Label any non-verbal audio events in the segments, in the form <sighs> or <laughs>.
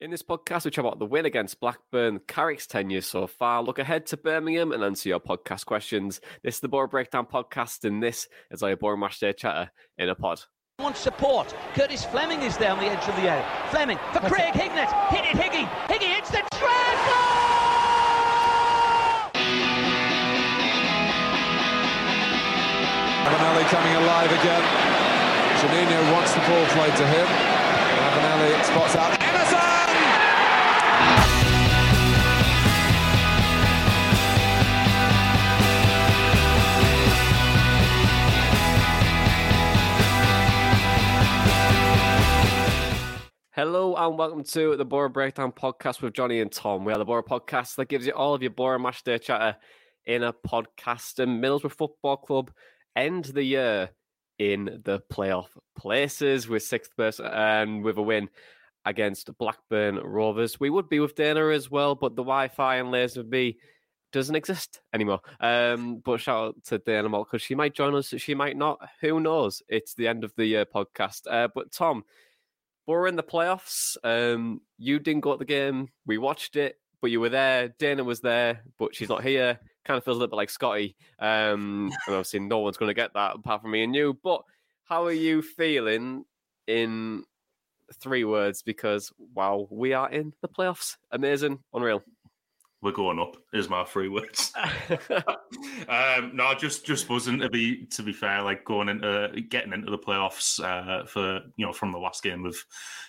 In this podcast, we chat about the win against Blackburn, Carrick's tenure so far, look ahead to Birmingham, and answer your podcast questions. This is the Boro Breakdown podcast, and this is our Boro Matchday Chatter in a pod. wants support. Curtis Fleming is there on the edge of the area. Fleming for Craig Hignett. Hit it, Higgy. Higgy hits the treble! Ravanelli coming alive again. Juninho wants the ball played to him. Ravanelli spots out and welcome to the Boro Breakdown podcast with Jonny and Tom. We are the Boro podcast that gives you all of your Boro Matchday Chatter in a podcast. And Middlesbrough Football Club end the year in the playoff places with sixth place and with a win against Blackburn Rovers. We would be with Dana as well, but the Wi-Fi and Laser B doesn't exist anymore. Um, but shout out to Dana Malt because she might join us, she might not. Who knows? It's the end of the year podcast. Uh, but Tom, we're in the playoffs. Um, you didn't go to the game. We watched it, but you were there. Dana was there, but she's not here. Kind of feels a little bit like Scotty. Um, and obviously, no one's going to get that apart from me and you. But how are you feeling in three words? Because wow, we are in the playoffs. Amazing, unreal. We're going up is my three words. <laughs> Um no just just wasn't to be to be fair like going into getting into the playoffs uh for you know from the last game of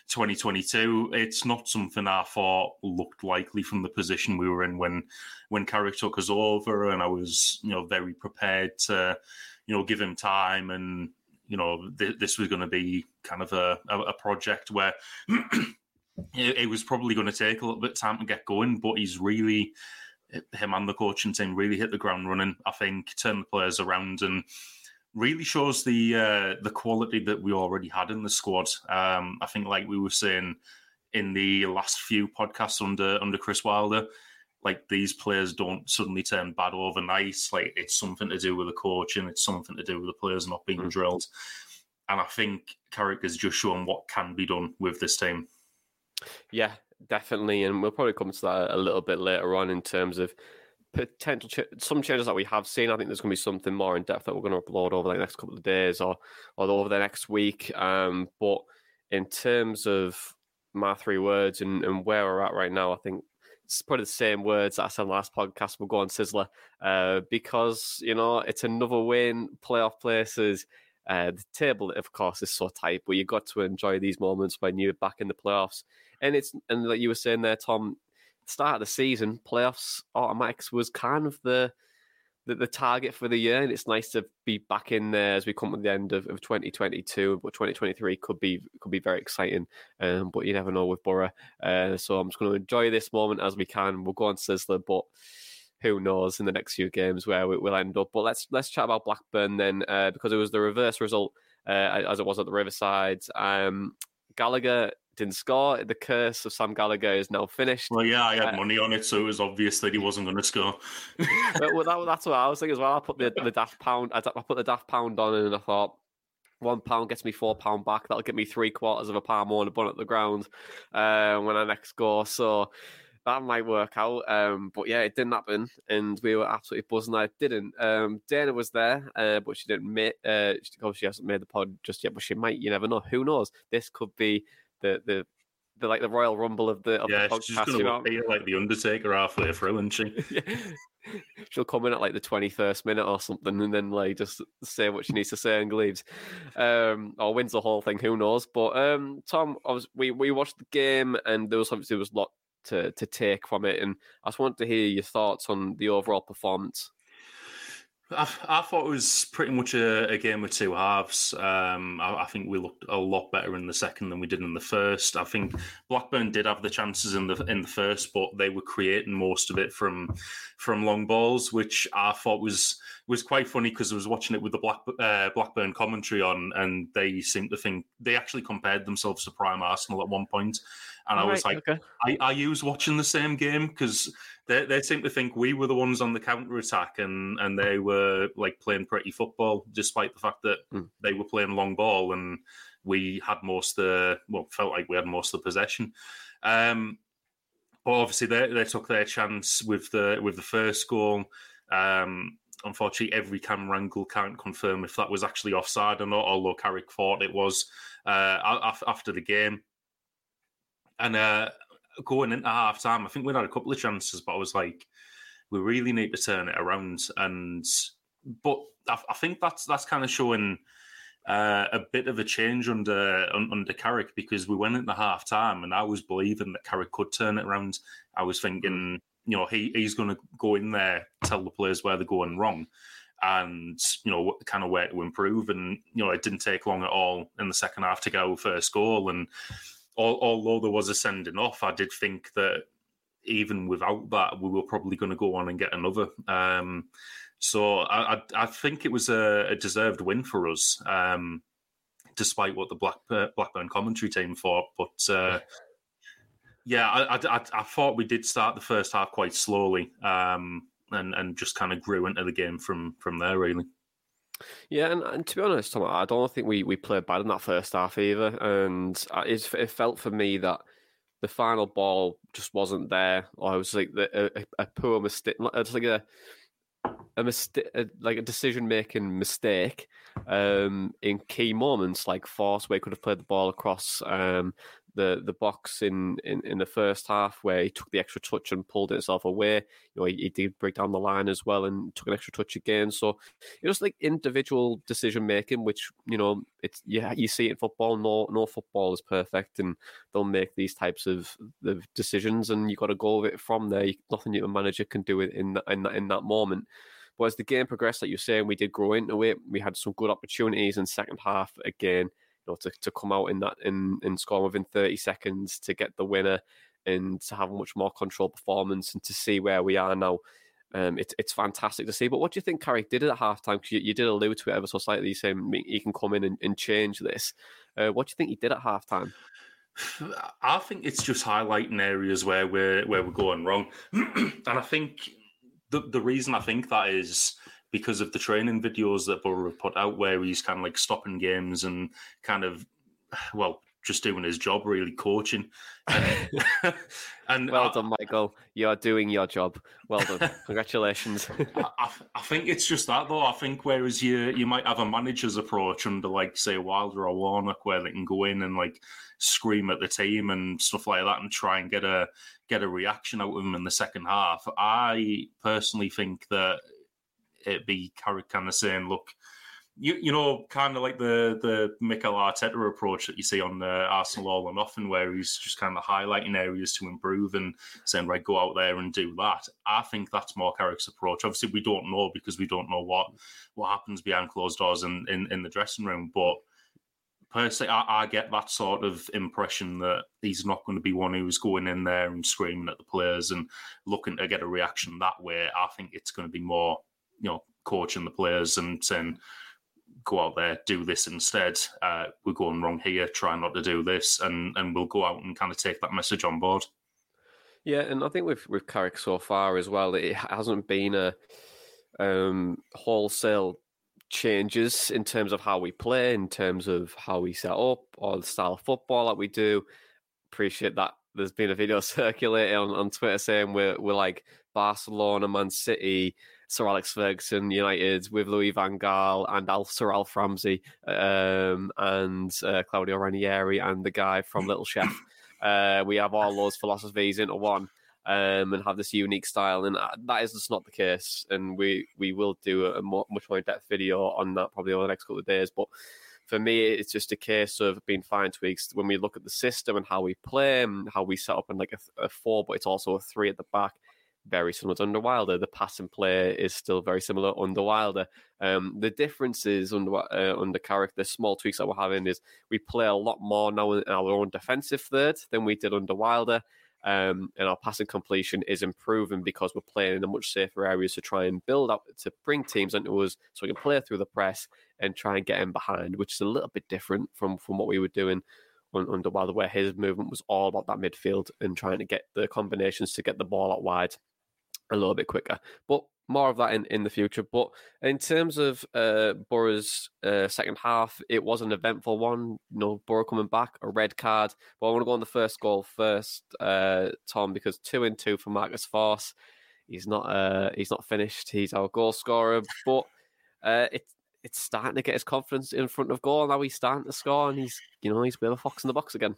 2022 it's not something i thought looked likely from the position we were in when when carrick took us over and i was you know very prepared to you know give him time and you know th- this was going to be kind of a, a, a project where <clears throat> it, it was probably going to take a little bit of time to get going, but he's really him and the coaching team really hit the ground running. I think turned the players around and really shows the uh, the quality that we already had in the squad. Um, I think, like we were saying in the last few podcasts under under Chris Wilder, like these players don't suddenly turn bad overnight. Like it's something to do with the coaching, it's something to do with the players not being drilled. And I think Carrick has just shown what can be done with this team. Yeah, definitely, and we'll probably come to that a little bit later on in terms of potential ch- some changes that we have seen. I think there's going to be something more in depth that we're going to upload over the next couple of days or or over the next week. Um, but in terms of my three words and, and where we're at right now, I think it's probably the same words that I said last podcast. We'll go on Sizzler uh, because you know it's another win, playoff places. Uh, the table, of course, is so tight, but you got to enjoy these moments when you're back in the playoffs. And it's and like you were saying there, Tom, start of the season, playoffs automatics was kind of the the, the target for the year, and it's nice to be back in there as we come to the end of, of 2022. But 2023 could be could be very exciting, um, but you never know with Boro. Uh, so I'm just going to enjoy this moment as we can. We'll go on Sizzler, but who knows in the next few games where we, will end up. But let's let's chat about Blackburn then, uh, because it was the reverse result uh, as it was at the Riverside. Um, Gallagher didn't score. The curse of Sam Gallagher is now finished. Well, yeah, I had Uh, money on it, so it was obvious that he wasn't going to score. <laughs> but, well, that, that's what I was thinking as well. I put the, the daft pound. I, I put the daft pound on, and I thought one pound gets me four pound back. That'll get me three quarters of a pound more and a bun at the ground uh, when I next score. So that might work out. Um, but yeah, it didn't happen, and we were absolutely buzzing that it didn't. Um, Dana was there, uh, but she didn't make. Uh, she, obviously, hasn't made the pod just yet, but she might. You never know. Who knows? This could be the the. The, like the Royal Rumble of the of yeah, the podcast. she's going to appear like the Undertaker halfway through, isn't she? <laughs> She'll come in at like the twenty first minute or something, and then like just say what she needs to say and leaves, um, or wins the whole thing. Who knows? But um, Tom, I was, we we watched the game, and there was obviously there was a lot to to take from it, and I just wanted to hear your thoughts on the overall performance. I, I thought it was pretty much a, a game with two halves. Um, I, I, think we looked a lot better in the second than we did in the first. I think Blackburn did have the chances in the in the first, but they were creating most of it from from long balls, which I thought was was quite funny because I was watching it with the Black, uh, Blackburn commentary on, and they seemed to think they actually compared themselves to Prime Arsenal at one point, and All I was right, like, okay. I, I was watching the same game because they, they seem to think we were the ones on the counter attack and, and they were like playing pretty football, despite the fact that mm. they were playing long ball and we had most the well felt like we had most of the possession. Um, but obviously they, they took their chance with the with the first goal. Um, unfortunately, every camera angle can't confirm if that was actually offside or not. Although Carrick thought it was uh, after the game, and uh, going into half time, I think we had a couple of chances, but I was like, we really need to turn it around. And but I, I think that's that's kind of showing uh, a bit of a change under under Carrick because we went into half time and I was believing that Carrick could turn it around. I was thinking, you know, he, he's going to go in there, tell the players where they're going wrong, and you know, what kind of where to improve. And you know, it didn't take long at all in the second half to go first goal and although there was a sending off, I did think that even without that, we were probably going to go on and get another. Um, so I, I, I, think it was a, a deserved win for us, um, despite what the Black, uh, Blackburn commentary team thought. But uh, yeah, I, I, I, thought we did start the first half quite slowly um, and, and just kind of grew into the game from, from there, really. Yeah, and, and to be honest, Tom, I don't think we, we played bad in that first half either. And it, it felt for me that the final ball just wasn't there. Or it was like the, a, a poor mistake. It's like a a mistake, like a decision making mistake um, in key moments, like Forss, where he could have played the ball across um, the the box in, in, in the first half where he took the extra touch and pulled himself away. You know, he, he, did break down the line as well and took an extra touch again. So it was like individual decision making, which you know it's yeah you see in football. No no football is perfect, and they'll make these types of, of decisions, and you got to go with it from there. Nothing your manager can do in in in that moment. But as the game progressed, like you're saying, we did grow into it. We had some good opportunities in second half again know, to, to come out in that in, in score within 30 seconds to get the winner and to have a much more controlled performance and to see where we are now. Um, it, it's fantastic to see. But what do you think Carrick did at halftime? Because you, you, did allude to it ever so slightly, saying he can come in and, and change this. Uh, what do you think he did at halftime? <sighs> I think it's just highlighting areas where we're where we're going wrong, <clears throat> and I think the the reason I think that is because of the training videos that Boro have put out, where he's kind of like stopping games and kind of, <sighs> well, just doing his job, really coaching. Uh, and, <laughs> <laughs> and well I, done, Michael. You're doing your job. Well done. <laughs> Congratulations. I, I, think it's just that though. I think whereas you you might have a manager's approach under like say Wilder or Warnock, where they can go in and like scream at the team and stuff like that, and try and get a get a reaction out of them in the second half. I personally think that it be Carrick kind of saying, look, you you know, kind of like the the Mikel Arteta approach that you see on the Arsenal All or Nothing, where he's just kind of highlighting areas to improve and saying, right, go out there and do that. I think that's more Carrick's approach. Obviously, we don't know because we don't know what what happens behind closed doors in in, in the dressing room, but. Personally, I, I get that sort of impression that he's not going to be one who's going in there and screaming at the players and looking to get a reaction that way. I think it's going to be more you know, coaching the players and saying, go out there, do this instead. Uh, we're going wrong here. Try not to do this, and and we'll go out and kind of take that message on board. Yeah, and I think with with Carrick so far as well, it hasn't been a um, wholesale changes in terms of how we play, in terms of how we set up, or the style of football that we do. Appreciate that there's been a video <laughs> circulating on, on Twitter saying we're we're like Barcelona, Man City, Sir Alex Ferguson United with Louis Van Gaal and Al, Sir Alf Ramsey um, and uh, Claudio Ranieri and the guy from Little Chef. <coughs> Uh, we have all those philosophies into one um, and have this unique style, and uh, that is just not the case. And we we will do a more, much more in depth video on that probably over the next couple of days, but for me, it's just a case of being fine tweaks when we look at the system and how we play and how we set up in like a, a four, but it's also a three at the back. Very similar to under Wilder. The pass and play is still very similar under Wilder. Um, the differences under uh, under Carrick, the small tweaks that we're having is we play a lot more now in our own defensive third than we did under Wilder. Um, and our passing completion is improving because we're playing in a much safer areas to try and build up to bring teams into us so we can play through the press and try and get in behind, which is a little bit different from from what we were doing under Wilder, where his movement was all about that midfield and trying to get the combinations to get the ball out wide a little bit quicker. But more of that in, in the future. But in terms of uh, Boro's uh, second half, it was an eventful one. You know, Borough coming back, a red card. But I want to go on the first goal first, uh, Tom, because two and two for Marcus Forss. He's not uh, he's not finished. He's our goal scorer, but uh, it's it's starting to get his confidence in front of goal. Now he's starting to score, and he's you know he's of a fox in the box again.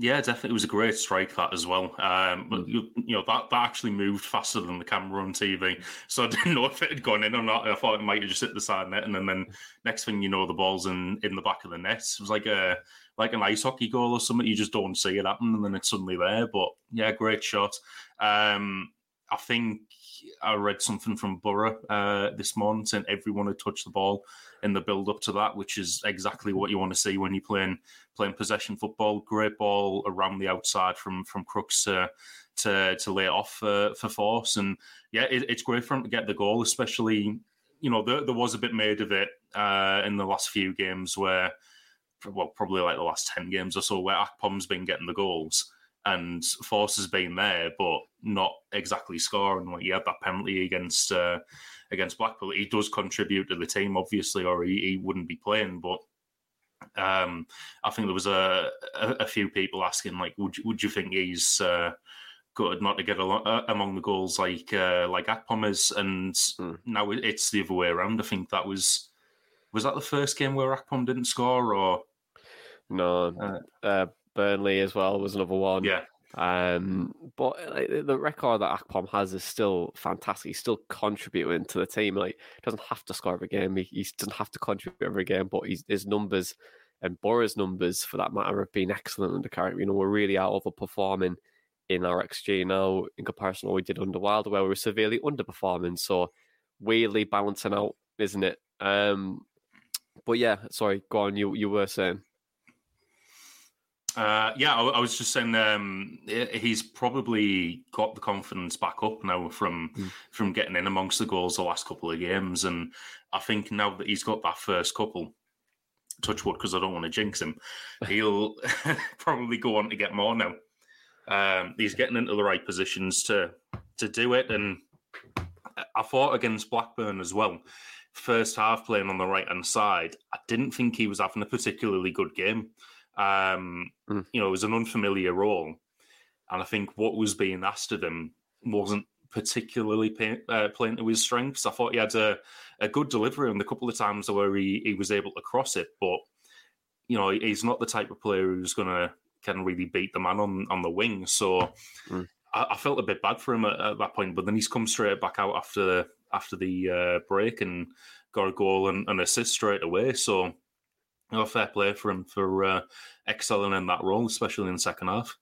Yeah, definitely. It was a great strike that as well. Um, but Hmm. you, you know that, that actually moved faster than the camera on TV, so <laughs> I didn't know if it had gone in or not. I thought it might have just hit the side net, and then, then next thing you know, the ball's in in the back of the net. It was like a like an ice hockey goal or something. You just don't see it happen, and then it's suddenly there. But yeah, great shot. Um, I think I read something from Boro uh, this morning saying everyone had touched the ball in the build up to that, which is exactly what you want to see when you're playing playing possession football. Great ball around the outside from from Crooks to to, lay off for, for Forss, and yeah, it, it's great for him to get the goal, especially. You know, there, there was a bit made of it uh, in the last few games where, well, probably like the last 10 games or so, where Akpom's been getting the goals and Forss has been there, but not exactly scoring. Like he had that penalty against uh, against Blackpool. He does contribute to the team, obviously, or he, he wouldn't be playing. But um, I think there was a, a, a few people asking, like, would you, would you think he's uh, good not to get along, uh, among the goals like uh, like Akpom is? And now it's the other way around. I think that was was that the first game where Akpom didn't score, or No, uh, Burnley as well was another one. yeah. Um, but like, the- record that Akpom has is still fantastic. He's still contributing to the team. Like, he doesn't have to score every game. He, he doesn't have to contribute every game. But he's, his numbers and Boro's numbers, for that matter, have been excellent under Carrick. You know, we're really out overperforming in our XG now in comparison to what we did under Wilder, where we were severely underperforming. So, weirdly balancing out, isn't it? Um, but yeah, sorry, go on. You you were saying. Uh, yeah, I, I was just saying um, he's probably got the confidence back up now from from getting in amongst the goals the last couple of games, and I think now that he's got that first couple, touch wood because I don't want to jinx him, <laughs> he'll <laughs> probably go on to get more now. Um, he's getting into the right positions to to do it, and I thought against Blackburn as well. First half playing on the right hand side, I didn't think he was having a particularly good game. Um, You know, it was an unfamiliar role, and I think what was being asked of him wasn't particularly pay, uh, playing to his strengths. I thought he had a, a good delivery on the couple of times where he, he was able to cross it, but you know, he's not the type of player who's going to can really beat the man on on the wing. So I, I felt a bit bad for him at, at that point, but then he's come straight back out after after the uh, break and got a goal and an assist straight away. So, you know, fair play for him for uh, excelling in that role, especially in the second half.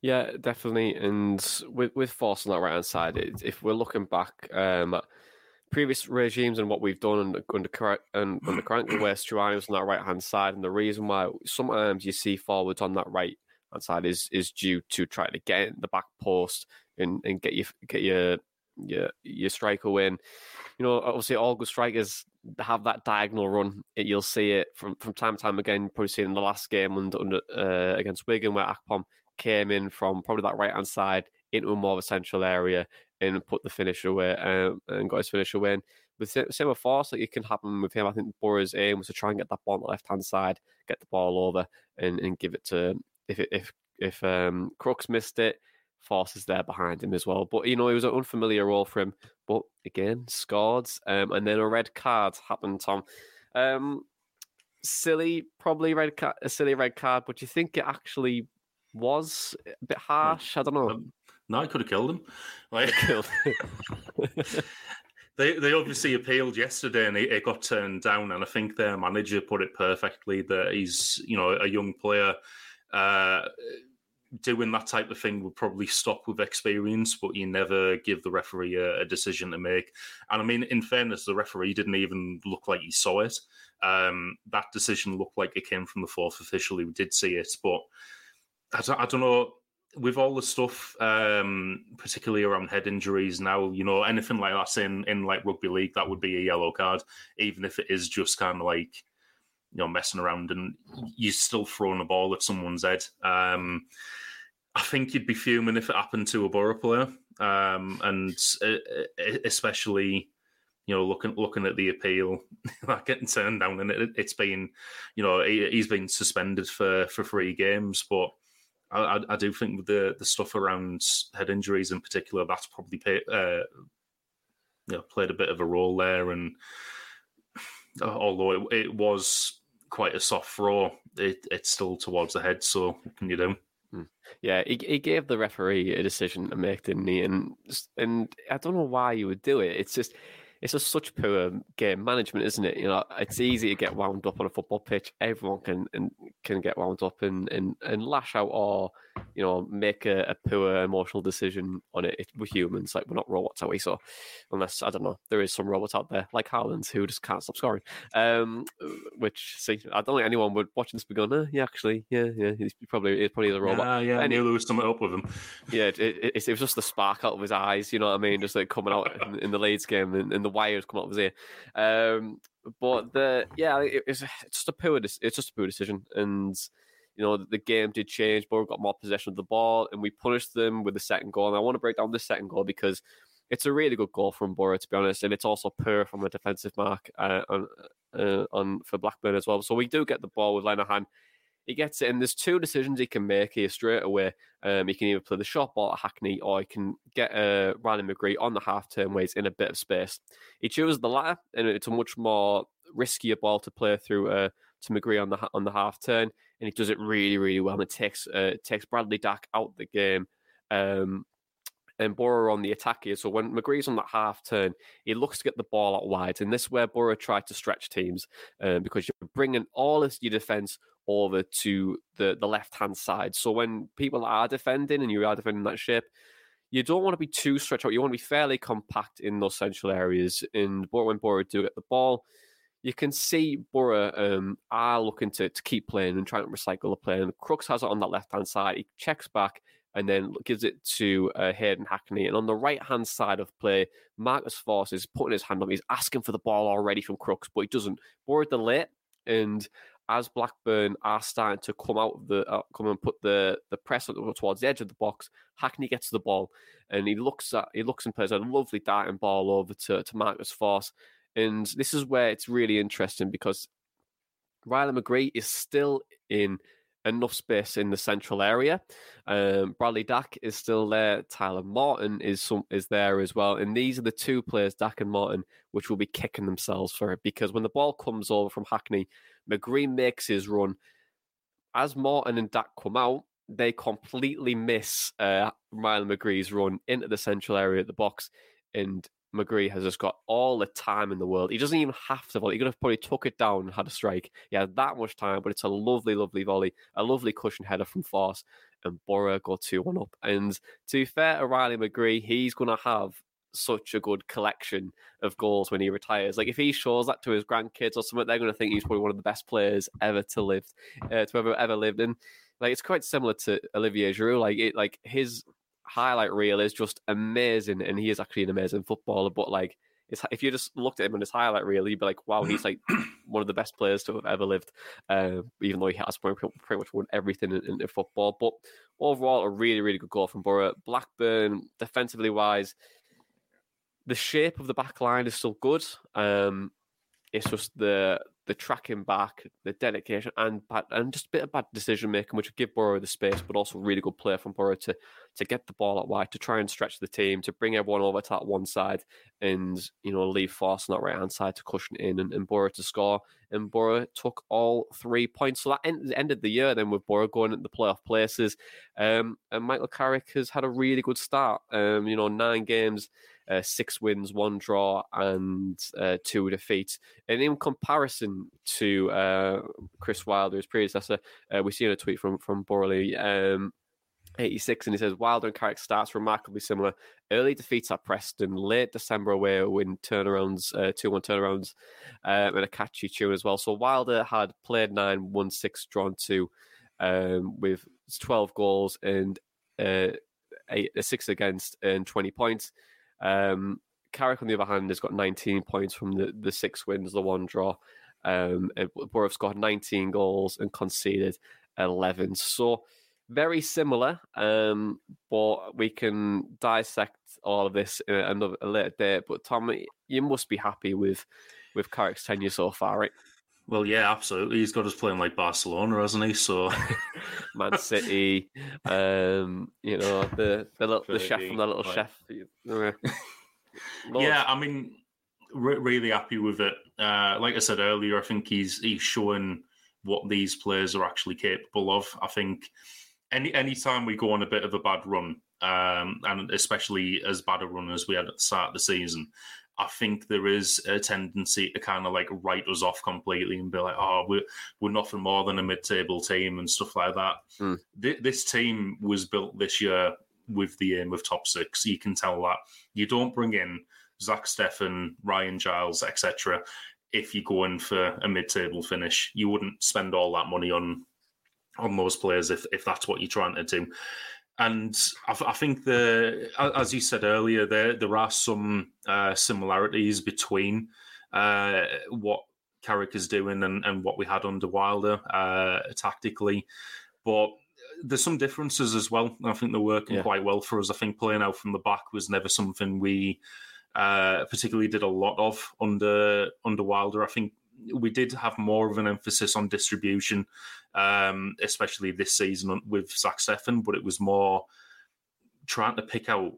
Yeah, definitely. And with with Forss on that right hand side, it, if we're looking back um, at previous regimes and what we've done under under, Cor- and <clears throat> under Karanka, where Stuani was on that right hand side, and the reason why sometimes you see forwards on that right hand side is is due to try to get in the back post and, and get your get your your your striker in. You know, obviously all good strikers have that diagonal run. It, you'll see it from from time to time again. Probably seen in the last game under, under uh, against Wigan where Akpom came in from probably that right hand side into a more of a central area and put the finish away um, and got his finish away. And with with Forss, like it can happen with him. I think Borough's aim was to try and get that ball on the left hand side, get the ball over, and, and give it to if it, if if um, Crooks missed it, Forss is there behind him as well. But you know, it was an unfamiliar role for him. But again, scored, um, and then a red card happened. Tom, um, silly, probably red card, a silly red card. But do you think it actually was a bit harsh? I don't know. Um, no, I could have killed him. <laughs> Like, killed. <laughs> they they obviously appealed yesterday and it, it, got turned down. And I think their manager put it perfectly that he's you know a young player. Uh, doing that type of thing would probably stop with experience, but you never give the referee a, a, decision to make. And I mean, in fairness, the referee didn't even look like he saw it. Um, that decision looked like it came from the fourth official who did see it, but I don't, I don't know. With all the stuff, um, particularly around head injuries now, you know, anything like that in, in like rugby league, that would be a yellow card, even if it is just kind of like, you know, messing around and you're still throwing a ball at someone's head. Um, I think you'd be fuming if it happened to a Boro player, um, and uh, uh, especially you know looking looking at the appeal, <laughs> like getting turned down, and it, has been, you know, he, has been suspended for for three games, but. I, I, do think the the stuff around head injuries in particular that's probably pay, uh, you know, played a bit of a role there. And although it, it was quite a soft throw, it, it's still towards the head. So what can you do? Hmm. Yeah, he, he gave the referee a decision to make, didn't he? And and I don't know why you would do it. It's just it's just such poor game management, isn't it? You know, it's easy to get wound up on a football pitch. Everyone can and can get wound up and, and, and lash out or you know make a, a poor emotional decision on it. We're humans, like we're not robots, are we? So unless I don't know, there is some robots out there like Haaland who just can't stop scoring. Um, which see, I don't think anyone would watching this be going, oh, yeah, actually, yeah, yeah, he's probably he's probably the robot. Yeah, yeah, I knew there was something up with him. Yeah, it, it, it, was just the spark out of his eyes. You know what I mean? Just like coming out in, in the Leeds game and, and the wires come out of his ear. Um, but the yeah, it, it's just a poor it's just a poor decision, and you know the game did change. But we got more possession of the ball, and we punished them with the second goal. And I want to break down this second goal because it's a really good goal from Boro, to be honest, and it's also poor from a defensive mark uh, on uh, on for Blackburn as well. So we do get the ball with Lenihan he gets it, and there's two decisions he can make here straight away. Um, he can either play the short ball at Hackney, or he can get uh, Riley McGree on the half turn where he's in a bit of space. He chooses the latter, and it's a much more riskier ball to play through uh, to McGree on the on the half turn, and he does it really, really well. And it takes uh, takes Bradley Dack out the game. Um, and Boro on the attack here. So when McGree's on that half turn, he looks to get the ball out wide. And this is where Boro tried to stretch teams um, because you're bringing all of your defence over to the, the left hand side. So when people are defending and you are defending that shape, you don't want to be too stretched out. You want to be fairly compact in those central areas. And when Boro do get the ball, you can see Boro um, are looking to, to keep playing and trying to recycle the play. And Crooks has it on that left hand side. He checks back and then gives it to uh, Hayden Hackney. And on the right hand side of play, Marcus Forss is putting his hand up. He's asking for the ball already from Crooks, but he doesn't. Boro delay, and as Blackburn are starting to come out of the uh, come and put the the press towards the edge of the box, Hackney gets the ball and he looks at he looks and plays a lovely darting ball over to, to Marcus Forss. And this is where it's really interesting because Riley McGree is still in enough space in the central area. Um, Bradley Dack is still there. Tyler Morton is some is there as well. And these are the two players, Dack and Morton, which will be kicking themselves for it because when the ball comes over from Hackney, McGree makes his run. As Morton and Dack come out, they completely miss uh, Riley McGree's run into the central area of the box, and McGree has just got all the time in the world. He doesn't even have to volley. He could have probably took it down and had a strike. He had that much time, but it's a lovely, lovely volley, a lovely cushion header from Forss, and Boro got 2 1 up. And to be fair to Riley McGree, he's going to have such a good collection of goals when he retires. Like if he shows that to his grandkids or something, they're going to think he's probably one of the best players ever to live, uh, to ever ever lived. And like it's quite similar to Olivier Giroud. Like it, like his highlight reel is just amazing, and he is actually an amazing footballer. But like, if you just looked at him on his highlight reel, you'd be like, "Wow, he's like <clears throat> one of the best players to have ever lived." Uh, even though he has pretty, pretty much won everything in, in, football, but overall, a really, really good goal from Boro. Blackburn, defensively wise, the shape of the back line is still good. Um, it's just the the tracking back, the dedication, and bad, and just a bit of bad decision making, which would give Boro the space, but also really good play from Boro to to get the ball out wide, to try and stretch the team, to bring everyone over to that one side, and you know leave Forss on that right hand side to cushion in and, and Boro to score. And Boro took all three points, so that end, ended the year then with Boro going into the playoff places. Um, and Michael Carrick has had a really good start. Um, you know, nine games uh, six wins, one draw, and uh, two defeats. And in comparison to uh, Chris Wilder's predecessor, uh, we see in a tweet from from Borley. Um, 86 and he says Wilder and Carrick starts remarkably similar. Early defeats at Preston, late December away win turnarounds, uh, 2 1 turnarounds, um, and a catchy tune as well. So Wilder had played nine, won six, drawn two, um, with 12 goals and uh, eight, six against and 20 points. Um, Carrick, on the other hand, has got 19 points from the, the six wins, the one draw. Um, and Boro scored 19 goals and conceded 11. So very similar, um, but we can dissect all of this in another a later date. But Tom, you must be happy with with Carrick's tenure so far, right? Well, yeah, absolutely. He's got us playing like Barcelona, hasn't he? So, <laughs> Man <laughs> City, um, you know the the little, the chef from the little right. chef. <laughs> yeah, I mean, re- really happy with it. Uh, like I said earlier, I think he's he's showing what these players are actually capable of. I think any any time we go on a bit of a bad run, um, and especially as bad a run as we had at the start of the season, I think there is a tendency to kind of like write us off completely and be like, oh, we're, we're nothing more than a mid table team and stuff like that. Mm. Th- this team was built this year with the aim of top six. You can tell that. You don't bring in Zach Steffen, Ryan Giles, etc. if you go in for a mid table finish. You wouldn't spend all that money on on those players if, if that's what you're trying to do. And I, I, think the, as you said earlier, there there are some uh, similarities between uh, what Carrick is doing and, and what we had under Wilder uh, tactically, but there's some differences as well. I think they're working yeah. quite well for us. I think playing out from the back was never something we uh, particularly did a lot of under under Wilder. I think we did have more of an emphasis on distribution, um, especially this season with Zach Steffen, but it was more trying to pick out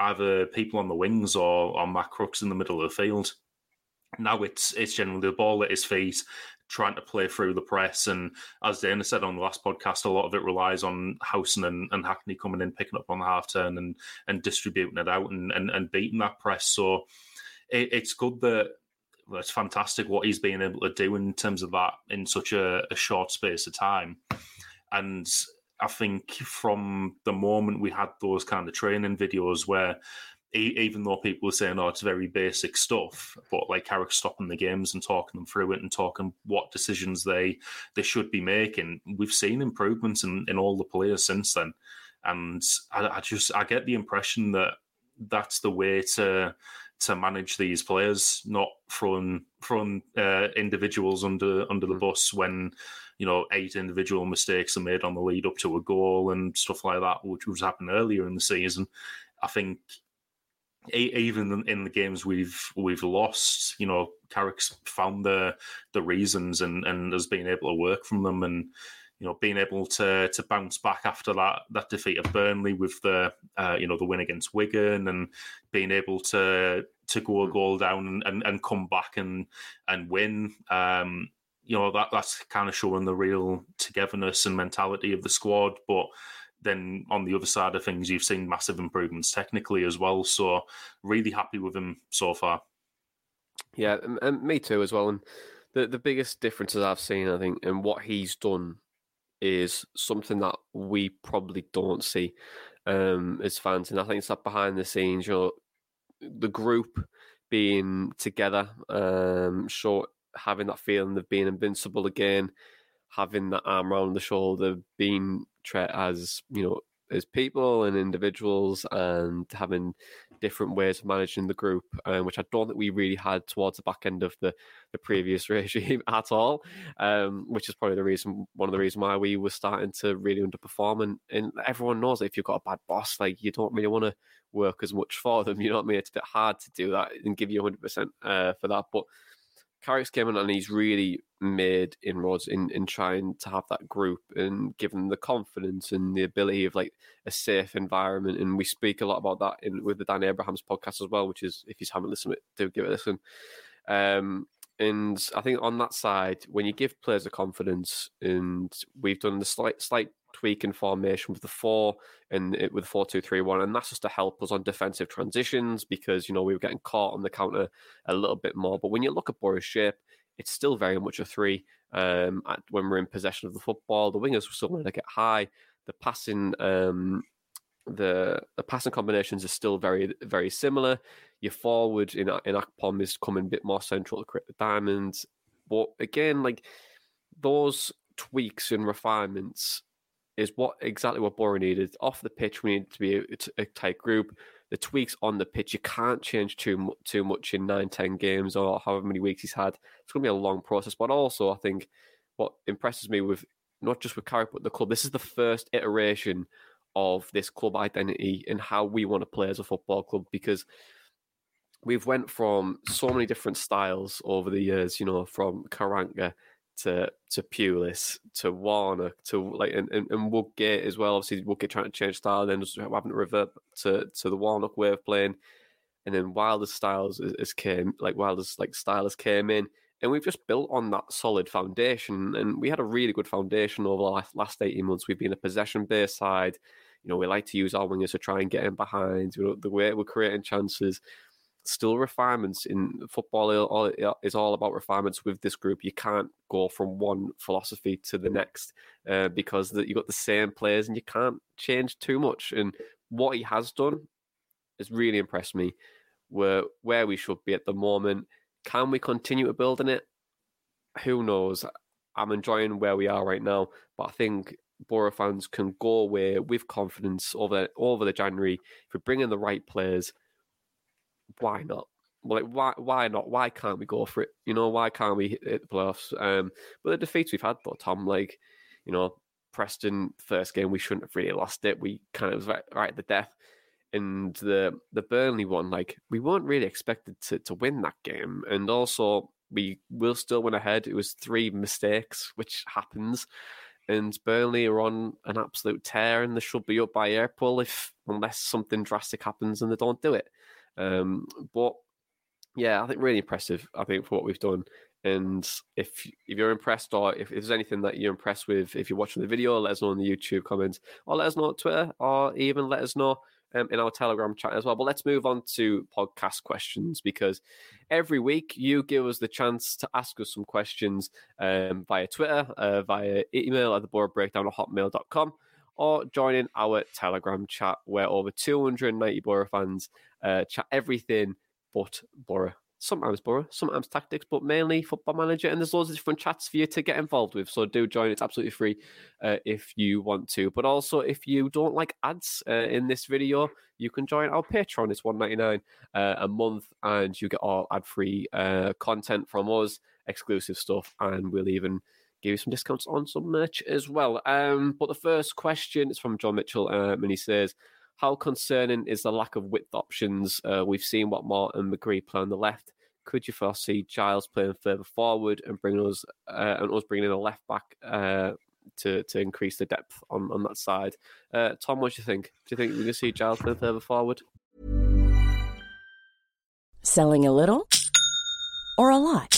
either people on the wings or, or Matt Crooks in the middle of the field. Now it's it's generally the ball at his feet, trying to play through the press. And as Dana said on the last podcast, a lot of it relies on Howson and, and Hackney coming in, picking up on the half turn and and distributing it out and, and, and beating that press. So it, it's good that it's fantastic what he's been able to do in terms of that in such a, a short space of time. And I think from the moment we had those kind of training videos where even though people are saying, oh, it's very basic stuff, but like Carrick stopping the games and talking them through it and talking what decisions they they should be making, we've seen improvements in, in all the players since then. And I, I just I get the impression that that's the way to to manage these players, not throwing throwing uh, individuals under under the mm. bus when you know eight individual mistakes are made on the lead up to a goal and stuff like that, which was happening earlier in the season. I think even in the games we've we've lost, you know, Carrick's found the the reasons and and has been able to work from them and you know being able to to bounce back after that that defeat of Burnley with the uh, you know the win against Wigan and being able to to go a hmm. goal down and, and, and come back and and win. Um, you know that that's kind of showing the real togetherness and mentality of the squad, but then on the other side of things, you've seen massive improvements technically as well. So really happy with him so far. Yeah, and, and me too as well. And the the biggest differences I've seen, I think, and what he's done is something that we probably don't see um, as fans. And I think it's that behind the scenes, you know, the group being together, um, short having that feeling of being invincible again, having that arm around the shoulder, being as you know as people and individuals, and having different ways of managing the group, um, which I don't think we really had towards the back end of the, the previous <laughs> regime at all. Um, which is probably the reason, one of the reasons why we were starting to really underperform. And, and everyone knows if you've got a bad boss, like you don't really want to work as much for them. You know what I mean? It's a bit hard to do that and give you 100% uh, for that. But Carrick's came in and he's really made inroads in, in trying to have that group and given them the confidence and the ability of like a safe environment. And we speak a lot about that in with the Dan Abrahams podcast as well, which is if you haven't listened to it, do give it a listen. Um, and I think on that side, when you give players a confidence, and we've done the slight slight tweak in formation with the four and it, with four two three one, and that's just to help us on defensive transitions because you know we were getting caught on the counter a little bit more. But when you look at Boro's shape, it's still very much a three. Um, at, when we're in possession of the football, the wingers still going to get high. The passing, um, the the passing combinations are still very very similar. Your forward in in Akpom is coming a bit more central to create the diamonds, but again, like those tweaks and refinements is what exactly what Boro needed. Off the pitch, we need to be a, a tight group. The tweaks on the pitch, you can't change too too much in nine, ten games or however many weeks he's had. It's going to be a long process. But also, I think what impresses me with not just with Carrick but the club, this is the first iteration of this club identity and how we want to play as a football club because we've went from so many different styles over the years. You know, from Karanka to to Pulis to Warnock to like and, and, and Woodgate as well. Obviously, Woodgate trying to change style, then just having to revert to to the Warnock way of playing, and then Wilder's styles has came like Wilder's like style came in, and we've just built on that solid foundation. And we had a really good foundation over the last, last eighteen months. We've been a possession based side. You know, we like to use our wingers to try and get in behind. You know, the way we're creating chances still refinements in football is all about refinements with this group. You can't go from one philosophy to the next uh, because you've got the same players and you can't change too much. And what he has done has really impressed me where where we should be at the moment. Can we continue to build on it? Who knows? I'm enjoying where we are right now but i think Boro fans can go away with confidence over over the January. If we bring in the right players why not? Like why why not? Why can't we go for it? You know, why can't we hit, the playoffs? Um, but the defeats we've had though, Tom, like, you know, Preston first game we shouldn't have really lost it. We kind of was right, right at the death. And the the Burnley one, like we weren't really expected to to win that game. And also we will still win ahead. It was three mistakes, which happens. And Burnley are on an absolute tear and they should be up by April if unless something drastic happens and they don't do it. Um, but yeah, I think really impressive. I think for what we've done. And if if you're impressed, or if, if, there's anything that you're impressed with, if you're watching the video, let us know in the YouTube comments, or let us know on Twitter, or even let us know um, in our Telegram chat as well. But let's move on to podcast questions because every week you give us the chance to ask us some questions um, via Twitter, uh, via email at the board breakdown at hotmail.com or join in our Telegram chat where over 290 Boro fans uh, chat everything but Boro. Sometimes Boro, sometimes tactics, but mainly football manager. And there's loads of different chats for you to get involved with. So do join. It's absolutely free uh, if you want to. But also, if you don't like ads uh, in this video, you can join our Patreon. It's one ninety nine uh, a month, and you get all ad free uh, content from us, exclusive stuff, and we'll even give you some discounts on some merch as well. Um, but the first question is from John Mitchell, um, and he says, "How concerning is the lack of width options? Uh, we've seen what and McGree play on the left. Could you foresee Giles playing further forward and bringing us uh, and us bringing in a left back uh, to to increase the depth on on that side?" Uh, Tom, what do you think? Do you think we can see Giles playing further forward? Selling a little or a lot.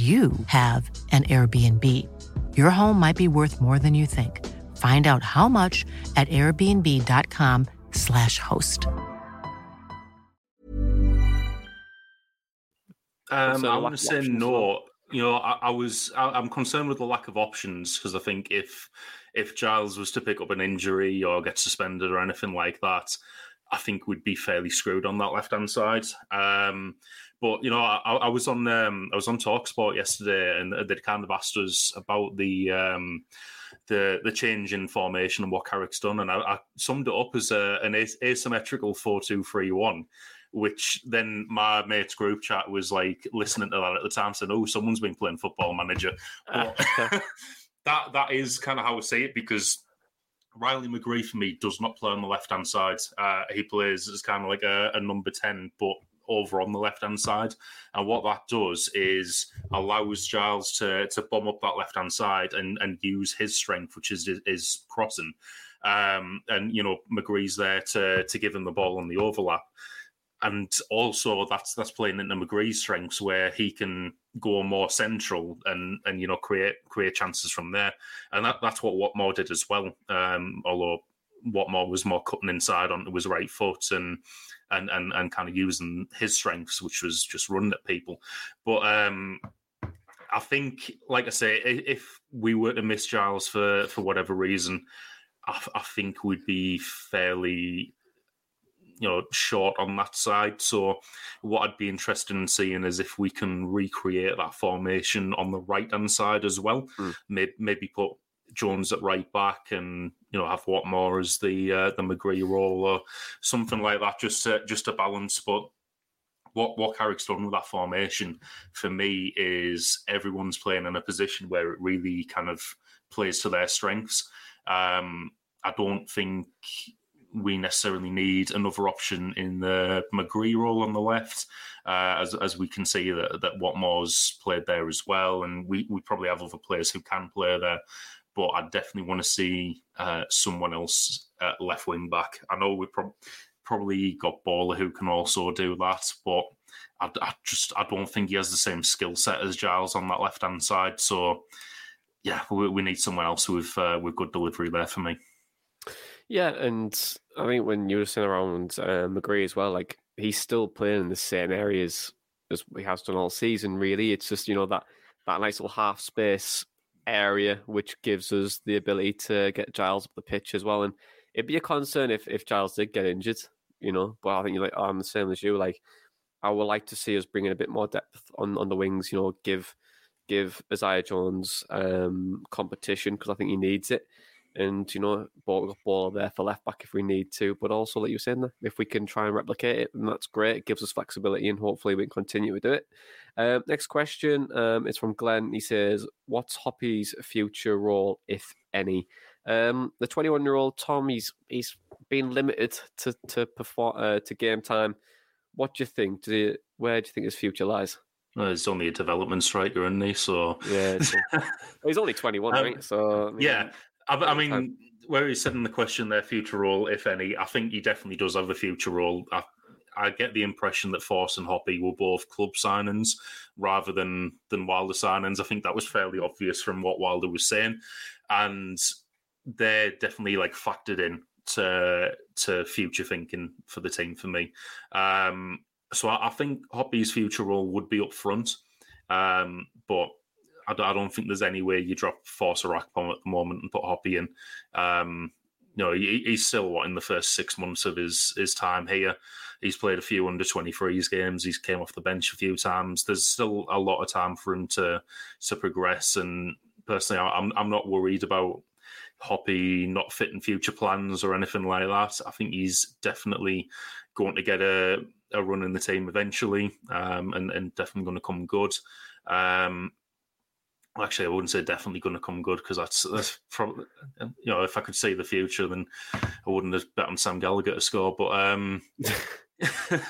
you have an Airbnb. Your home might be worth more than you think. Find out how much at airbnb.com/slash host. Um, I want to say no. You know, I, I was I, am concerned with the lack of options because I think if if Giles was to pick up an injury or get suspended or anything like that, I think we'd be fairly screwed on that left hand side. Um, but you know, I, I was on um, I was on Talksport yesterday, and they kind of asked us about the um, the the change in formation and what Carrick's done, and I, I summed it up as a, an asymmetrical four two three one. Which then my mate's group chat was like listening to that at the time, said, "Oh, someone's been playing Football Manager." But <laughs> that that is kind of how I see it because Riley McGree for me does not play on the left hand side. Uh, he plays as kind of like a, a number ten, but over on the left hand side. And what that does is allows Giles to to bomb up that left hand side and and use his strength, which is is crossing. Um, and you know McGree's there to to give him the ball on the overlap. And also that's that's playing into McGree's strengths where he can go more central and and you know create create chances from there. And that, that's what Watmore did as well. Um, although Watmore was more cutting inside onto his right foot and and and, and kind of using his strengths, which was just running at people. But um, I think, like I say, if we were to miss Giles for for whatever reason, I, I think we'd be fairly you know short on that side. So what I'd be interested in seeing is if we can recreate that formation on the right hand side as well. Mm. Maybe, maybe put Jones at right back and you know have Watmore as the uh, the McGree role or something like that, just to, just to balance. But what what Carrick's done with that formation for me is everyone's playing in a position where it really kind of plays to their strengths. Um, I don't think we necessarily need another option in the McGree role on the left, uh, as as we can see that that Watmore's played there as well, and we, we probably have other players who can play there but I definitely want to see uh, someone else at left wing back. I know we've pro- probably got Baller who can also do that, but I, I just I don't think he has the same skill set as Giles on that left hand side. So yeah, we, we, need someone else with uh, with good delivery there for me. Yeah, and I think when you were sitting around uh, McGree as well, like he's still playing in the same areas as he has done all season. Really, it's just you know that that nice little half space area, which gives us the ability to get Giles up the pitch as well. And it'd be a concern if, if Giles did get injured, you know. But I think you're like, I'm the same as you. Like, I would like to see us bring in a bit more depth on, on the wings, you know, give give Isaiah Jones um, competition because I think he needs it and you know, ball ball there for left back if we need to. But also, like you were saying, if we can try and replicate it, then that's great. It gives us flexibility, and hopefully, we can continue to do it. Um, next question um, is from Glenn. He says, "What's Hoppy's future role, if any?" Um, the 21 year old Tom, he's he's been limited to to perform uh, to game time. What do you think? Do you, where do you think his future lies? Well, he's only a development striker, isn't he? So yeah, <laughs> he's only 21, um, right? So I mean, yeah, I, I mean, where he's said in the question their future role, if any, I think he definitely does have a future role. I, I get the impression that Forss and Hoppy were both club signings rather than than Wilder signings. I think that was fairly obvious from what Wilder was saying, and they're definitely like factored in to to future thinking for the team for me. Um, so I, I think Hoppy's future role would be up front, um, but I don't, I don't, think there's any way you drop Forss or Akpom at the moment and put Hoppy in. Um, you know, he, he's still what in the first six months of his his time here. He's played a few under 23s games. He's came off the bench a few times. There's still a lot of time for him to to progress. And personally, I'm I'm not worried about Hoppy not fitting future plans or anything like that. I think he's definitely going to get a, a run in the team eventually, um, and and definitely going to come good. Um, actually, I wouldn't say definitely going to come good because that's that's probably you know if I could see the future, then I wouldn't have bet on Sam Gallagher to score. But um, <laughs>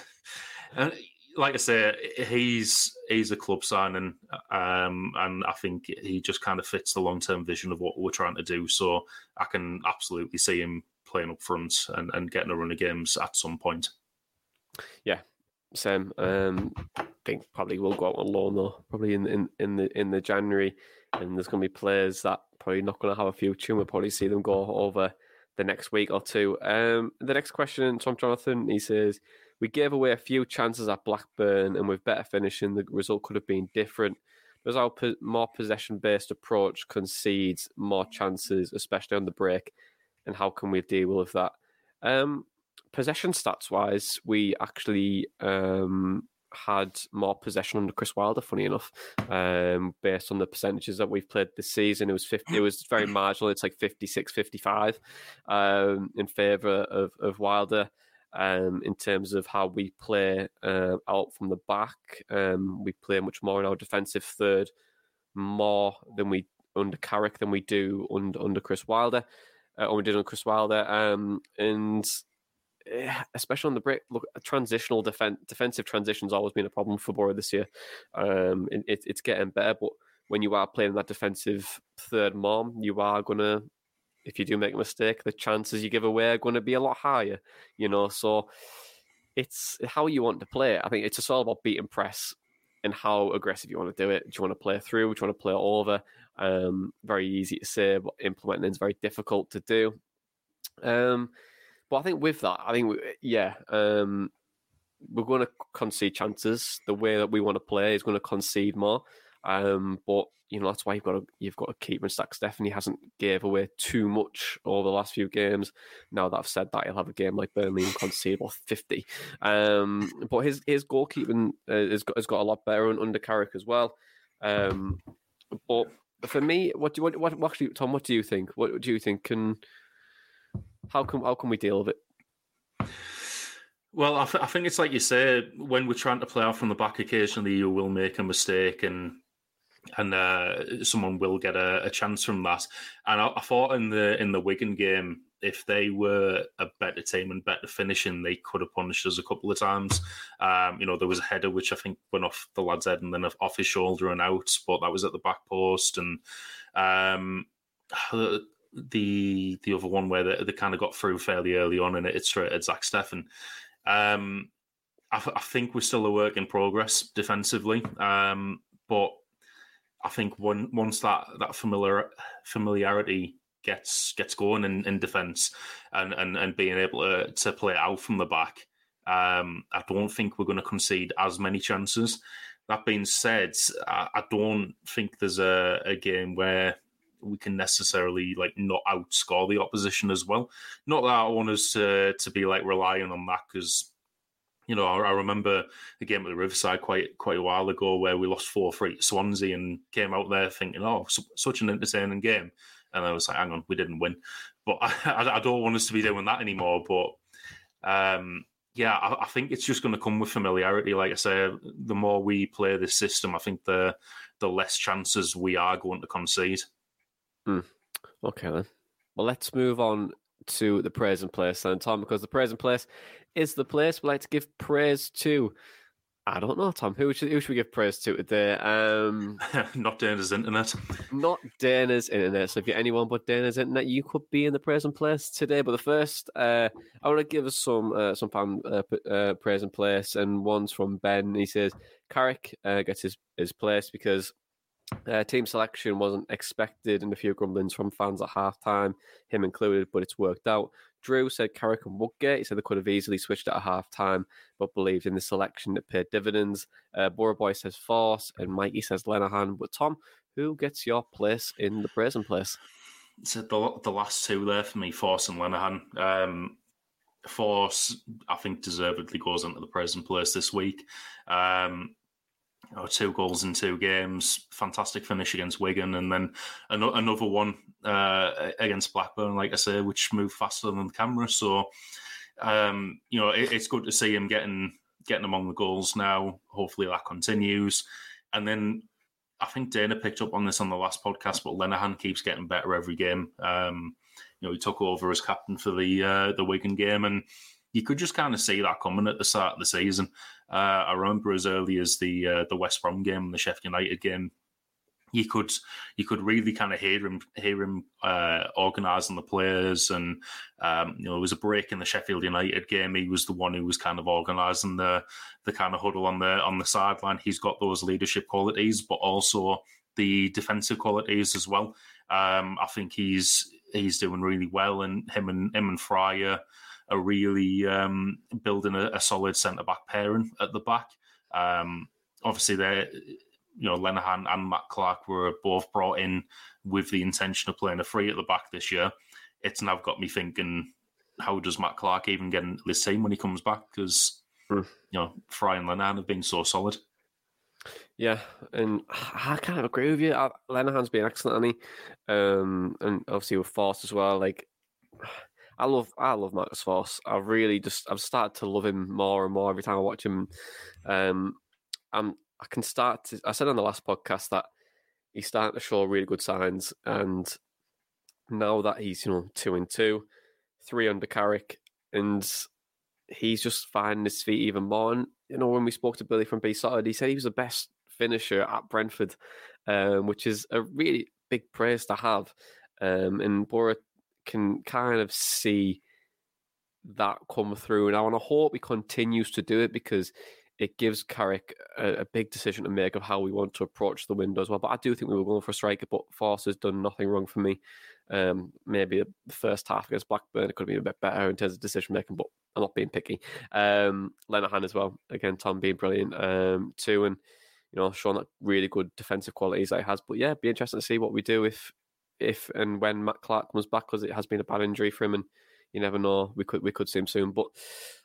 and like I say, he's he's a club signing, um, and I think he just kind of fits the long term vision of what we're trying to do. So I can absolutely see him playing up front and, and getting a run of games at some point. Yeah, same. Um, I think probably will go out on loan though, probably in, in, in the in the January, and there's going to be players that probably not going to have a future. We'll probably see them go over the next week or two. Um, the next question, Tom Jonathan, he says, "We gave away a few chances at Blackburn, and with better finishing, the result could have been different." Does our more possession based approach concedes more chances, especially on the break? And how can we deal with that? Um, possession stats wise, we actually um, had more possession under Chris Wilder. Funny enough, um, based on the percentages that we've played this season, it was 50, it <laughs> was very marginal. It's like 56, 55 um, in favour of, of Wilder. Um, in terms of how we play uh, out from the back, um, we play much more in our defensive third, more than we under Carrick than we do under under Chris Wilder, uh, or we did on Chris Wilder, um, and especially on the break. Look, transitional defense, defensive transitions always been a problem for Boro this year. Um, it, it's getting better, but when you are playing that defensive third mom, you are gonna, if you do make a mistake, the chances you give away are to be a lot higher. You know, so it's how you want to play. I think it's just all about beating press and how aggressive you want to do it. Do you want to play through? Do you want to play over? Um, very easy to say, but implementing is very difficult to do. Um, but I think with that, I think yeah, um, we're going to concede chances. The way that we want to play is going to concede more. Um, but you know that's why you've got to you've got to keep and stack. Stephanie hasn't gave away too much over the last few games. Now that I've said that, he'll have a game like Burnley and concede about fifty. Um, but his his goalkeeping uh, has got has got a lot better under Carrick as well. Um, but for me, what do you, what, what actually Tom? What do you think? What do you think can how can how can we deal with it? Well, I, th- I think it's like you say when we're trying to play out from the back. Occasionally, you will make a mistake, and and uh, someone will get a, a, chance from that. And I, I, thought in the in the Wigan game, if they were a better team and better finishing, they could have punished us a couple of times. Um, you know, there was a header which I think went off the lad's head and then off his shoulder and out, but that was at the back post. And um, the the other one where they, they kind of got through fairly early on and it, it's straight at Zach Steffen. Um, I, I, think we're still a work in progress defensively, um, but I think when, once that that familiar familiarity gets gets going in, in defence and, and and being able to to play out from the back, um, I don't think we're going to concede as many chances. That being said, I, I don't think there's a, a game where we can necessarily like not outscore the opposition as well. Not that I want us to to be like relying on that because you know I, I, remember the game at the Riverside quite quite a while ago where we lost four three Swansea and came out there thinking oh su- such an entertaining game, and I was like hang on we didn't win, but <laughs> I, I don't want us to be doing that anymore. But um, yeah, I, I, think it's just going to come with familiarity. Like I say, the more we play this system, I think the the less chances we are going to concede. Mm. Okay then. Well, let's move on to the praise and place then, Tom, because the praise and place is the place we like to give praise to. I don't know, Tom. Who should, who should we give praise to today? Um, <laughs> not Dana's internet. Not Dana's internet. So if you're anyone but Dana's internet, you could be in the praise and place today. But the first, uh, I want to give us some uh, some fan uh, uh, praise and place, and one's from Ben. He says Carrick uh, gets his his place because uh, team selection wasn't expected, and a few grumblings from fans at halftime, him included, but it's worked out. Drew said Carrick and Woodgate. He said they could have easily switched at a half time, but believed in the selection that paid dividends. Uh, Boy says Forss, and Mikey says Lenihan. But Tom, who gets your place in the present place? So the, the last two there for me, Forss and Lenihan. Um, Forss, I think, deservedly goes into the present place this week. Um, two goals in two games, fantastic finish against Wigan, and then an- another one uh, against Blackburn, like I say, which moved faster than the camera. So, um, you know, it, it's good to see him getting getting among the goals now. Hopefully that continues. And then I think Dana picked up on this on the last podcast, but Lenihan keeps getting better every game. Um, you know, he took over as captain for the uh, the Wigan game, and you could just kind of see that coming at the start of the season. Uh, I remember as early as the uh, the West Brom game and the Sheffield United game, you could you could really kind of hear him hear him uh, organising the players, and um, you know there was a break in the Sheffield United game. He was the one who was kind of organising the the kind of huddle on the on the sideline. He's got those leadership qualities, but also the defensive qualities as well. Um, I think he's he's doing really well, and him and him and Fryer are really um, building a, a solid centre back pairing at the back. Um, obviously, they you know Lenihan and Matt Clark were both brought in with the intention of playing a free at the back this year. It's now got me thinking, how does Matt Clark even get into this team when he comes back? Because mm. you know Fry and Lenihan have been so solid. Yeah, and I kind of agree with you. Lenihan's been excellent, and he, um, and obviously with Forss as well. Like I love I love Marcus Forss. I really just I've started to love him more and more every time I watch him. Um, I'm I can start to. I said on the last podcast that he's starting to show really good signs, and now that he's you know two and two, three under Carrick, and he's just finding his feet even more. And you know when we spoke to Billy from B Solid, he said he was the best finisher at Brentford, um, which is a really big praise to have. Um, and Boro can kind of see that come through. And I want to hope he continues to do it because it gives Carrick a, a, big decision to make of how we want to approach the window as well. But I do think we were going for a striker, but Forss has done nothing wrong for me. Um, maybe the first half against Blackburn it could have been a bit better in terms of decision making, but I'm not being picky. Um, Lenihan as well. Again, Tom being brilliant um, too, and you know showing that really good defensive qualities that he has. But yeah, be interesting to see what we do if if and when Matt Clark comes back because it has been a bad injury for him and you never know. We could we could see him soon. But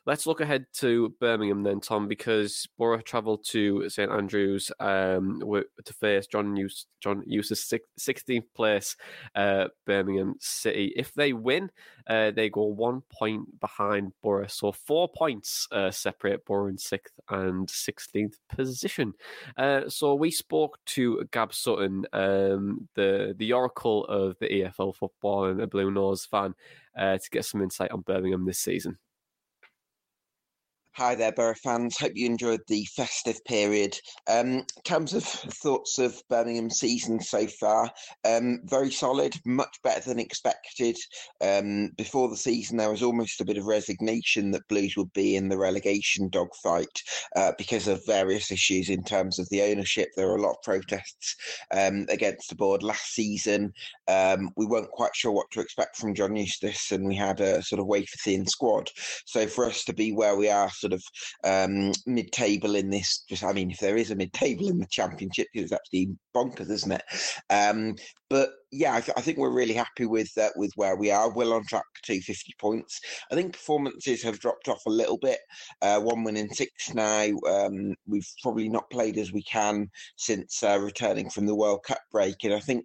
let's look ahead to Birmingham then, Tom, because Boro travelled to St Andrews um, to face John Eustace, John Eustace 16th place uh, Birmingham City. If they win, uh, they go one point behind Boro, so four points uh, separate Boro in sixth and 16th position. Uh, so we spoke to Gab Sutton, um, the the oracle of the EFL football and a Blue Nose fan uh, to get some insight on Birmingham this season. Hi there, Boro fans. Hope you enjoyed the festive period. Um, in terms of thoughts of Birmingham season so far, um, very solid, much better than expected. Um, before the season, there was almost a bit of resignation that Blues would be in the relegation dogfight uh, because of various issues in terms of the ownership. There were a lot of protests um, against the board last season. Um, we weren't quite sure what to expect from John Eustace, and we had a sort of wafer thin squad. So for us to be where we are, sort of um, mid-table in this. Just, I mean, if there is a mid-table in the championship, it's actually bonkers, isn't it? Um, but yeah, I, th- I, think we're really happy with uh, with where we are. Well on track to 50 points. I think performances have dropped off a little bit. Uh, one win in six now. Um, we've probably not played as we can since uh, returning from the World Cup break, and I think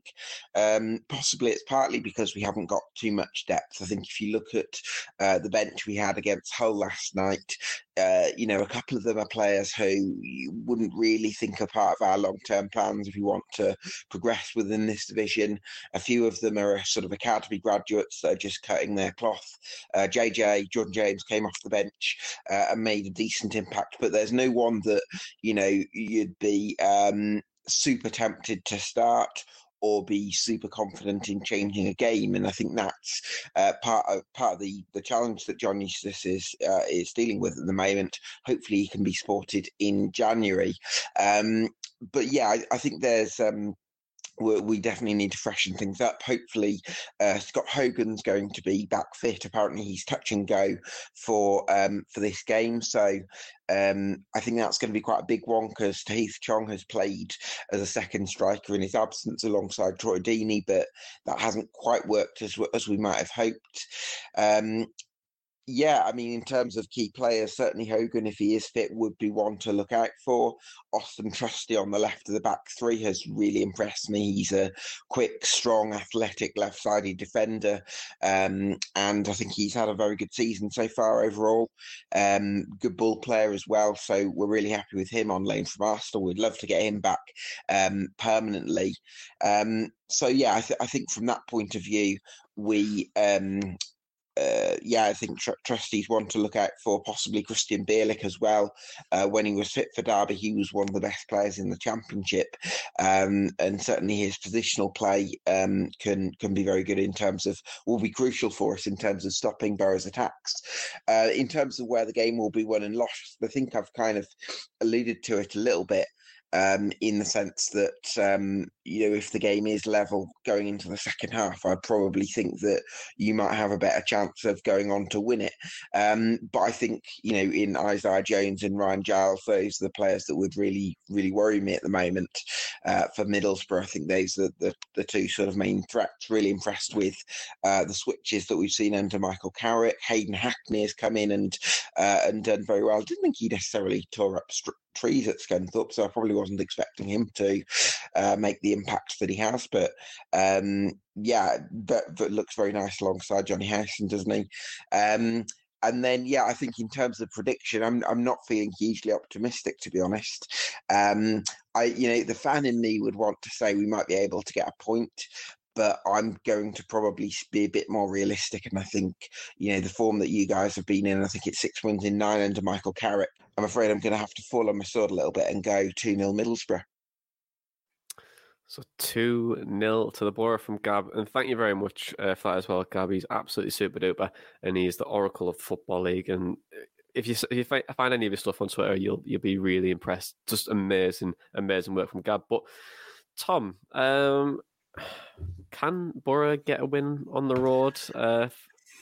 um, possibly it's partly because we haven't got too much depth. I think if you look at uh, the bench we had against Hull last night, uh, you know, a couple of them are players who you wouldn't really think are part of our long-term plans if we want to progress within this division. A few of them are sort of academy graduates that are just cutting their cloth. Uh, JJ Jordan James came off the bench uh, and made a decent impact, but there's no one that you know you'd be um, super tempted to start or be super confident in changing a game. And I think that's uh, part of part of the, the challenge that John Eustace is uh, is dealing with at the moment. Hopefully, he can be sported in January. Um, but yeah, I, I think there's um, we definitely need to freshen things up. Hopefully, uh, Scott Hogan's going to be back fit. Apparently, he's touch and go for um, for this game, so um, I think that's going to be quite a big one because Tahith Chong has played as a second striker in his absence alongside Troy Deeney, but that hasn't quite worked as as we might have hoped. Um, yeah, I mean, in terms of key players, certainly Hogan, if he is fit, would be one to look out for. Austin Trusty on the left of the back three has really impressed me. He's a quick, strong, athletic left sided defender. Um, and I think he's had a very good season so far overall. Um, good ball player as well. So we're really happy with him on loan from Arsenal. We'd love to get him back um, permanently. Um, so, yeah, I, th- I, think from that point of view, we um, uh, yeah, I think tr- Trusty's want to look out for possibly Krystian Bielik as well. Uh, when he was fit for Derby, he was one of the best players in the championship, um, and certainly his positional play um, can can be very good in terms of will be crucial for us in terms of stopping Boro's attacks. Uh, in terms of where the game will be won and lost, I think I've kind of alluded to it a little bit um, in the sense that um, you know if the game is level going into the second half, I probably think that you might have a better chance of going on to win it. Um, but I think you know in Isaiah Jones and Ryan Giles, those are the players that would really really worry me at the moment. Uh, for Middlesbrough, I think those are the, the two sort of main threats. Really impressed with uh, the switches that we've seen under Michael Carrick. Hayden Hackney has come in and uh, and done very well. Didn't think he necessarily tore up trees at Scunthorpe, so I probably wasn't expecting him to uh, make the impacts that he has. But um, yeah, that, that looks very nice alongside Jonny Howson, doesn't he? Um, and then, yeah, I think in terms of prediction, I'm I'm not feeling hugely optimistic to be honest. Um, I, you know, the fan in me would want to say we might be able to get a point, but I'm going to probably be a bit more realistic. And I think, you know, the form that you guys have been in, I think it's six wins in nine under Michael Carrick. I'm afraid I'm going to have to fall on my sword a little bit and go 2 0 Middlesbrough. So 2 0 to the Boro from Gab. And thank you very much uh, for that as well, Gab. He's absolutely super duper. And he's the oracle of Football League. And if you if you find any of his stuff on Twitter, you'll you'll be really impressed. Just amazing, amazing work from Gab. But Tom, um, can Boro get a win on the road uh,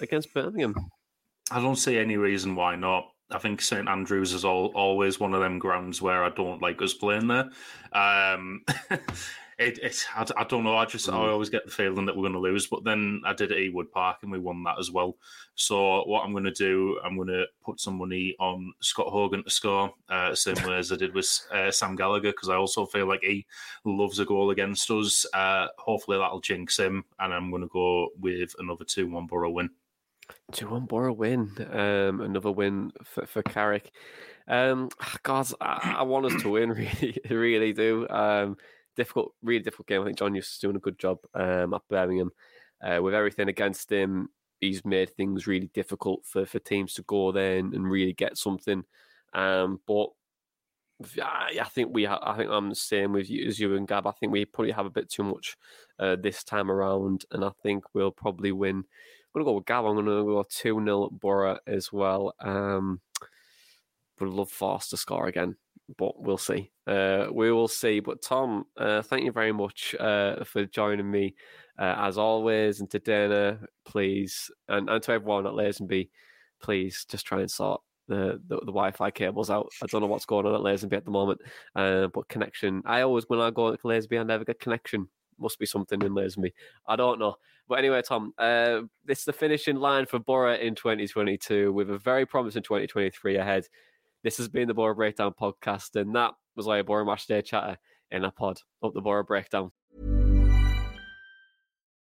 against Birmingham? I don't see any reason why not. I think St Andrews is all, always one of them grounds where I don't like us playing there. Um, <laughs> it, it's I, I, don't know. I just mm. I always get the feeling that we're going to lose. But then I did at Ewood Park and we won that as well. So what I'm going to do, I'm going to put some money on Scott Hogan to score, uh, same way as I did with uh, Sam Gallagher, because I also feel like he loves a goal against us. Uh, hopefully that'll jinx him, and I'm going to go with another two-one Boro win. Two one Boro win. Um, another win for, for Carrick. Um, <sighs> God, I, I, want us to win. <laughs> Really, really do. Um, difficult, really difficult game. I think John is doing a good job um, at Birmingham uh, with everything against him. He's made things really difficult for, for teams to go there and, and really get something. Um, but I think we, ha- I think I'm the same with you as you and Gab. I think we probably have a bit too much uh, this time around, and I think we'll probably win I'm to go with Gab. I'm to go 2 0 Boro as well. Um, would love Forss to score again, but we'll see. Uh, we will see. But Tom, uh, thank you very much uh, for joining me uh, as always. And to Dana, please, and, and to everyone at Lazenby, please just try and sort the, the, the, Wi-Fi cables out. I don't know what's going on at Lazenby at the moment, uh, but connection. I always when I go to Lazenby, I never get connection. Must be something in Lazenby. I don't know. But anyway, Tom, uh, this is the finishing line for Boro in 2022 with a very promising 2023 ahead. This has been the Boro Breakdown podcast, and that was a Boro Match Day chatter in a pod up the Boro Breakdown.